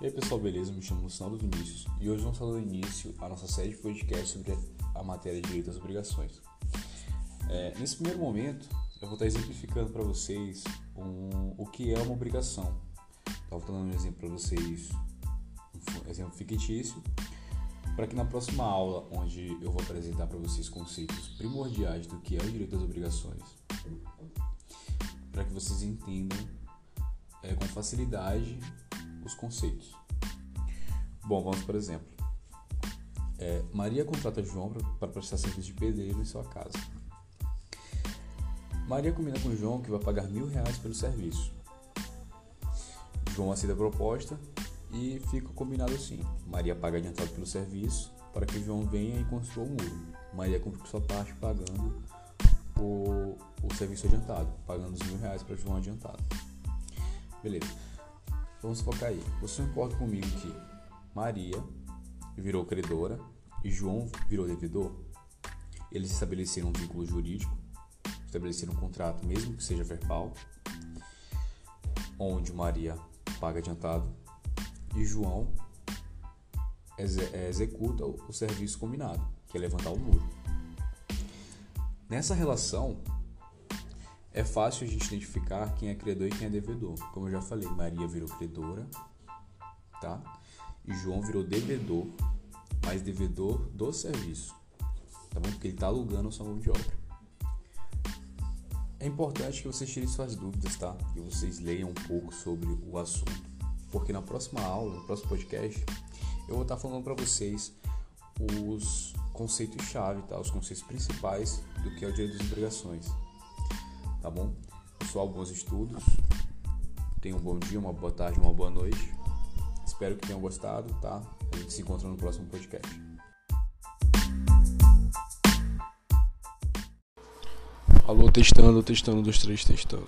E aí pessoal, beleza? Me chamo Luciano Vinícius e hoje vamos falar do início a nossa série de podcast sobre a matéria de direitos e obrigações. É, nesse primeiro momento, eu vou estar exemplificando para vocês um, o que é uma obrigação. Estava dando um exemplo para vocês, um exemplo fictício, para que na próxima aula, onde eu vou apresentar para vocês conceitos primordiais do que é o direito das obrigações, para que vocês entendam é, com facilidade os conceitos. Bom, vamos por exemplo. É, Maria contrata João para prestar serviço de pedreiro em sua casa. Maria combina com João que vai pagar mil reais pelo serviço. João aceita a proposta e fica combinado assim. Maria paga adiantado pelo serviço para que João venha e construa o muro. Maria cumpre com sua parte pagando o, o serviço adiantado, pagando os mil reais para João adiantado. Beleza. Vamos focar aí. Você concorda comigo que Maria virou credora e João virou devedor? Eles estabeleceram um vínculo jurídico, estabeleceram um contrato, mesmo que seja verbal, onde Maria paga adiantado e João executa o serviço combinado, que é levantar o muro. Nessa relação, é fácil a gente identificar quem é credor e quem é devedor. Como eu já falei, Maria virou credora, tá? E João virou devedor, mas devedor do serviço, tá bom? Porque ele está alugando a sua mão de obra. É importante que vocês tirem suas dúvidas, tá? Que vocês leiam um pouco sobre o assunto, porque na próxima aula, no próximo podcast, eu vou estar falando para vocês os conceitos-chave, tá? Os conceitos principais do que é o direito das obrigações tá bom? Pessoal, bons estudos. Tenham um bom dia, uma boa tarde, uma boa noite. Espero que tenham gostado, tá? A gente se encontra no próximo podcast. Alô, testando, testando, dois, três, testando.